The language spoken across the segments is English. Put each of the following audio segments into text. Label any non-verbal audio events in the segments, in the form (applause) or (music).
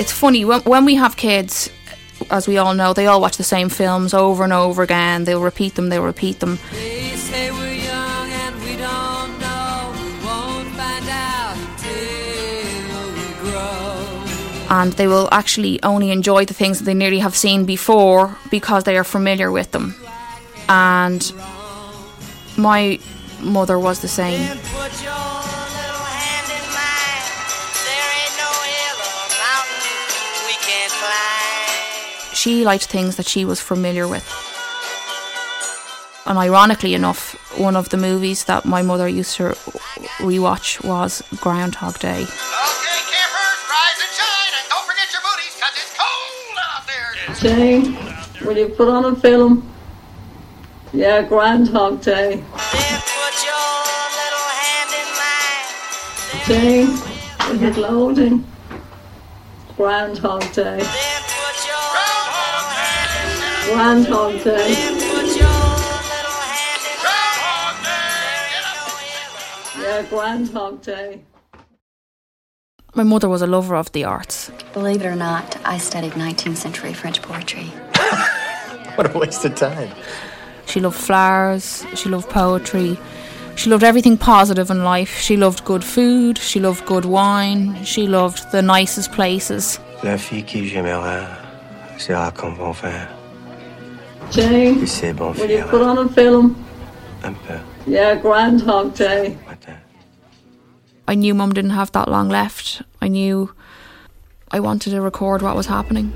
It's funny when, when we have kids, as we all know, they all watch the same films over and over again. They'll repeat them. They'll repeat them. They say we're young and we don't know. We won't find out till we grow. and they will actually only enjoy the things that they nearly have seen before because they are familiar with them. And my mother was the same. She liked things that she was familiar with. And ironically enough, one of the movies that my mother used to rewatch was Groundhog Day. Okay, campers, rise and shine, and don't forget your booties, cause it's cold out there. Jane, will you put on a film? Yeah, Groundhog Day. Then put your little hand in mine. Jane, is it loading? Groundhog Day. Hill or Yeah, Groundhog Day. My mother was a lover of the arts. Believe it or not, I studied 19th century French poetry. (laughs) What a waste of time. She loved flowers, she loved poetry, she loved everything positive in life. She loved good food, she loved good wine, she loved the nicest places. La fille qui j'aimerais, c'est là qu'on va faire. Jane, Et c'est bon will you put on a film? un peu. Yeah, Groundhog Day. I knew mum didn't have that long left. I knew I wanted to record what was happening.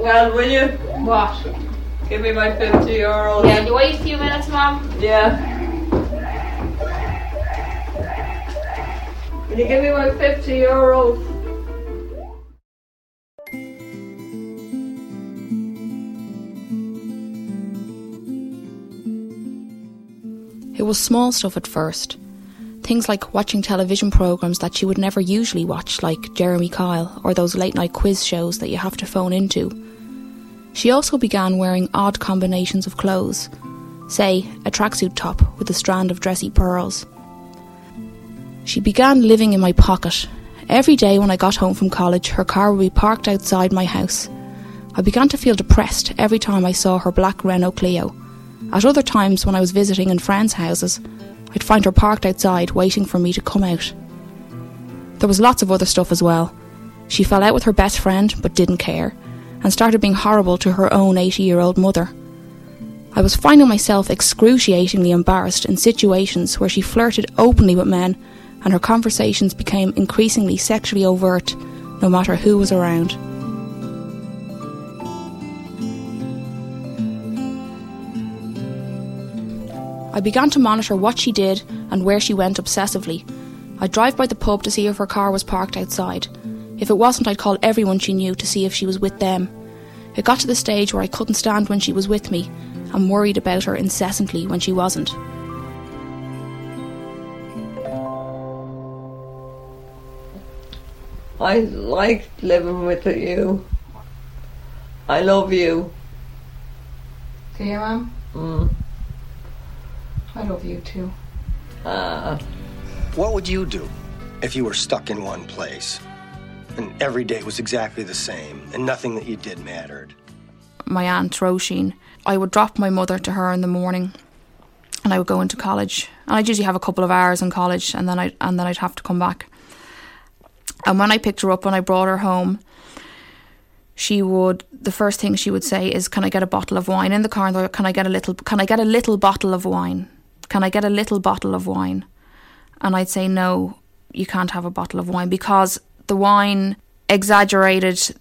Well, will you? What? Give me my 50 euro. Yeah, you wait a few minutes, mum. Yeah. Will you give me my 50 euros? Was small stuff at first. Things like watching television programs that she would never usually watch, like Jeremy Kyle or those late night quiz shows that you have to phone into. She also began wearing odd combinations of clothes, say, a tracksuit top with a strand of dressy pearls. She began living in my pocket. Every day when I got home from college, her car would be parked outside my house. I began to feel depressed every time I saw her black Renault Clio. At other times, when I was visiting in friends' houses, I'd find her parked outside waiting for me to come out. There was lots of other stuff as well. She fell out with her best friend but didn't care, and started being horrible to her own 80 year old mother. I was finding myself excruciatingly embarrassed in situations where she flirted openly with men, and her conversations became increasingly sexually overt, no matter who was around. I began to monitor what she did and where she went obsessively. I'd drive by the pub to see if her car was parked outside. If it wasn't, I'd call everyone she knew to see if she was with them. It got to the stage where I couldn't stand when she was with me and worried about her incessantly when she wasn't. I like living with you. I love you. Do you, Mum? Mm. I love you too. Ah. What would you do if you were stuck in one place and every day was exactly the same and nothing that you did mattered? my aunt Roisin, I would drop my mother to her in the morning, and I would go into college. And I'd usually have a couple of hours in college, and then I'd, and then I'd have to come back. And when I picked her up and I brought her home, she would the first thing she would say is, "Can I get a bottle of wine in the car? And Can I get a little? Can I get a little bottle of wine? Can I get a little bottle of wine?" And I'd say, "No, you can't have a bottle of wine because the wine exaggerated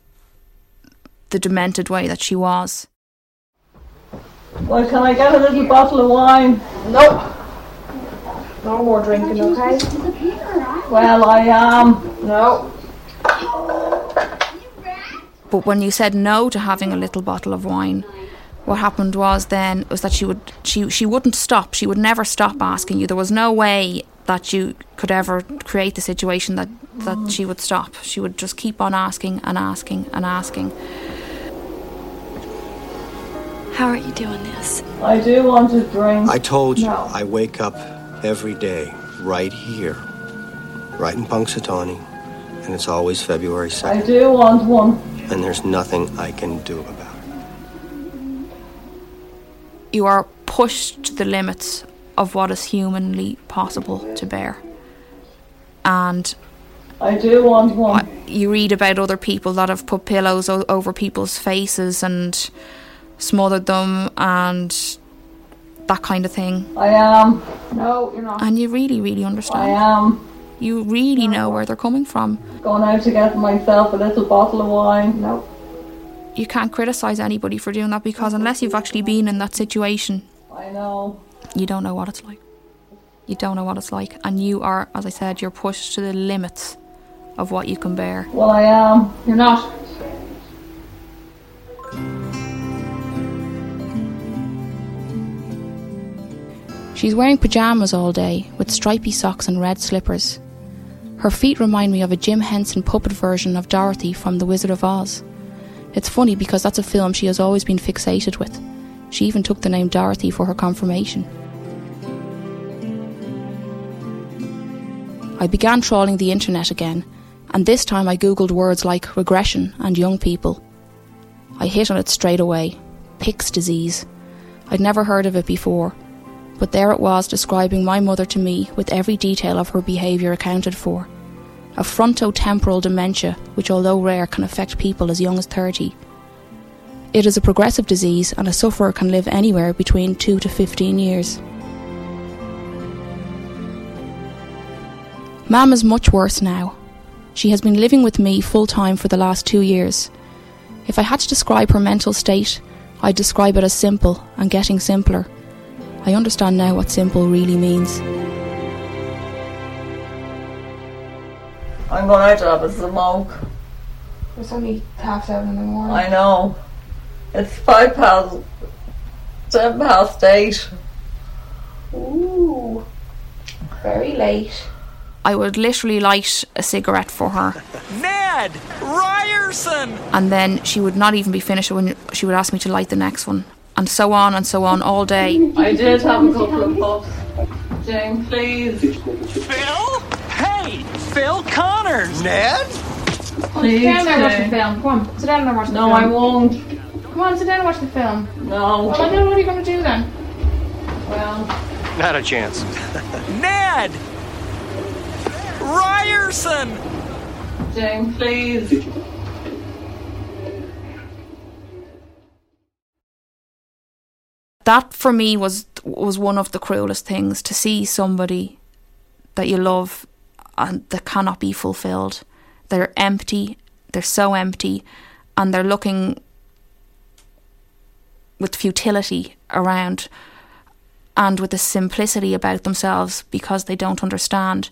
the demented way that she was." Well, can I get a little bottle of wine? Nope. No more drinking, okay? Well, I am. No. But when you said no to having a little bottle of wine, what happened was then was that she would she she wouldn't stop. She would never stop asking you. There was no way that you could ever create the situation that that she would stop. She would just keep on asking and asking and asking. How are you doing this? I do want to drink. I told you, No. I wake up every day right here, right in Punxsutawney, and it's always February 2nd. I do want one. and there's nothing I can do about it. You are pushed to the limits of what is humanly possible to bear. And I do want one. You read about other people that have put pillows o- over people's faces and smothered them and that kind of thing. I am. No, you're not. And you really, really understand. I am You really know where they're coming from. going out to get myself a little bottle of wine. No. You can't criticize anybody for doing that because unless you've actually been in that situation, I know. you don't know what it's like. You don't know what it's like. And you are, as I said, you're pushed to the limits of what you can bear. Well, I am. You're not. She's wearing pyjamas all day with stripy socks and red slippers. Her feet remind me of a Jim Henson puppet version of Dorothy from The Wizard of Oz. It's funny because that's a film she has always been fixated with. She even took the name Dorothy for her confirmation. I began trawling the internet again, and this time I googled words like regression and young people. I hit on it straight away Pick's disease. I'd never heard of it before, but there it was describing my mother to me with every detail of her behaviour accounted for. A frontotemporal dementia, which, although rare, can affect people as young as 30. It is a progressive disease, and a sufferer can live anywhere between 2 to 15 years. Mam is much worse now. She has been living with me full time for the last two years. If I had to describe her mental state, I'd describe it as simple and getting simpler. I understand now what simple really means. I'm going out to have a smoke. It's only half seven in the morning. I know. It's five past, seven past eight. Ooh. Very late. I would literally light a cigarette for her, Ned Ryerson! and then she would not even be finished when she would ask me to light the next one, and so on and so on all day. I did have a couple of puffs. Jane, please. Phil? Hey, Phil Connors! Ned? Please, sit down there and watch the film. Come on, sit down and watch the No, film. No, I won't. Come on, sit down and watch the film. No. Well, then what are you going to do then? Well, Not a chance. (laughs) Ned! Ryerson! Jane, please. That for me was was one of the cruelest things to see somebody that you love and that cannot be fulfilled. They're empty. They're so empty, and they're looking with futility around and with a simplicity about themselves because they don't understand,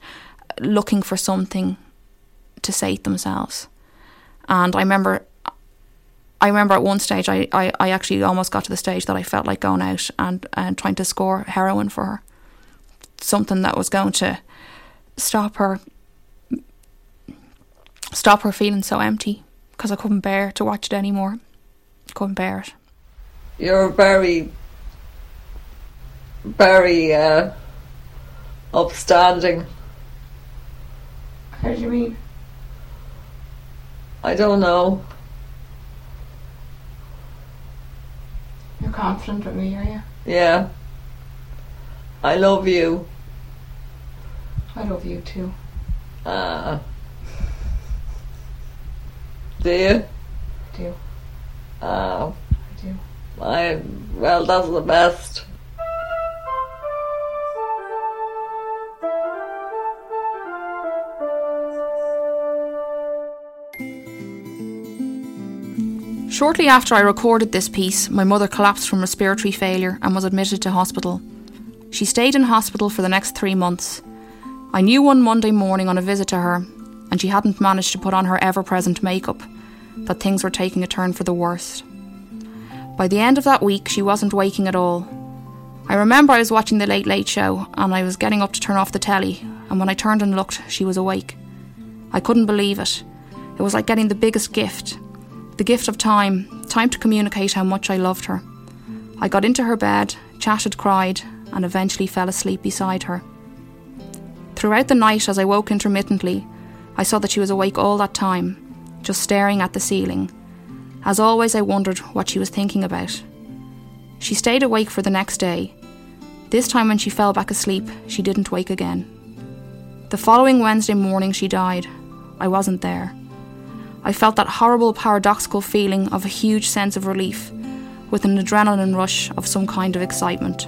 looking for something to sate themselves. And I remember I remember at one stage I, I, I actually almost got to the stage that I felt like going out and, and trying to score heroin for her. Something that was going to stop her stop her feeling so empty because I couldn't bear to watch it anymore. Couldn't bear it. You're very, very uh, upstanding. How do you mean? I don't know. You're confident with me, are you? Yeah. I love you. I love you too. Uh, do you? I do. Uh, I do. I, well, that's the best. Shortly after I recorded this piece, my mother collapsed from respiratory failure and was admitted to hospital. She stayed in hospital for the next three months. I knew one Monday morning on a visit to her, and she hadn't managed to put on her ever present makeup, that things were taking a turn for the worst. By the end of that week, she wasn't waking at all. I remember I was watching the Late Late Show and I was getting up to turn off the telly, and when I turned and looked, she was awake. I couldn't believe it. It was like getting the biggest gift the gift of time, time to communicate how much I loved her. I got into her bed, chatted, cried, and eventually fell asleep beside her. Throughout the night, as I woke intermittently, I saw that she was awake all that time, just staring at the ceiling. As always, I wondered what she was thinking about. She stayed awake for the next day. This time, when she fell back asleep, she didn't wake again. The following Wednesday morning, she died. I wasn't there. I felt that horrible paradoxical feeling of a huge sense of relief, with an adrenaline rush of some kind of excitement.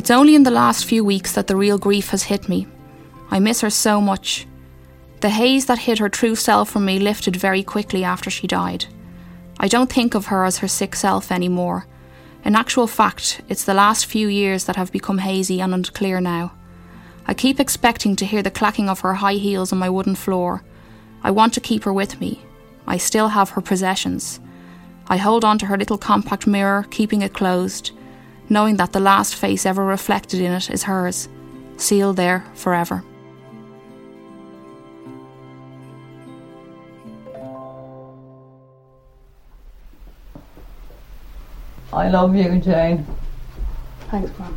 It's only in the last few weeks that the real grief has hit me. I miss her so much. The haze that hid her true self from me lifted very quickly after she died. I don't think of her as her sick self anymore. In actual fact, it's the last few years that have become hazy and unclear now. I keep expecting to hear the clacking of her high heels on my wooden floor. I want to keep her with me. I still have her possessions. I hold on to her little compact mirror, keeping it closed, knowing that the last face ever reflected in it is hers, sealed there forever. I love you, Jane. Thanks, Mom.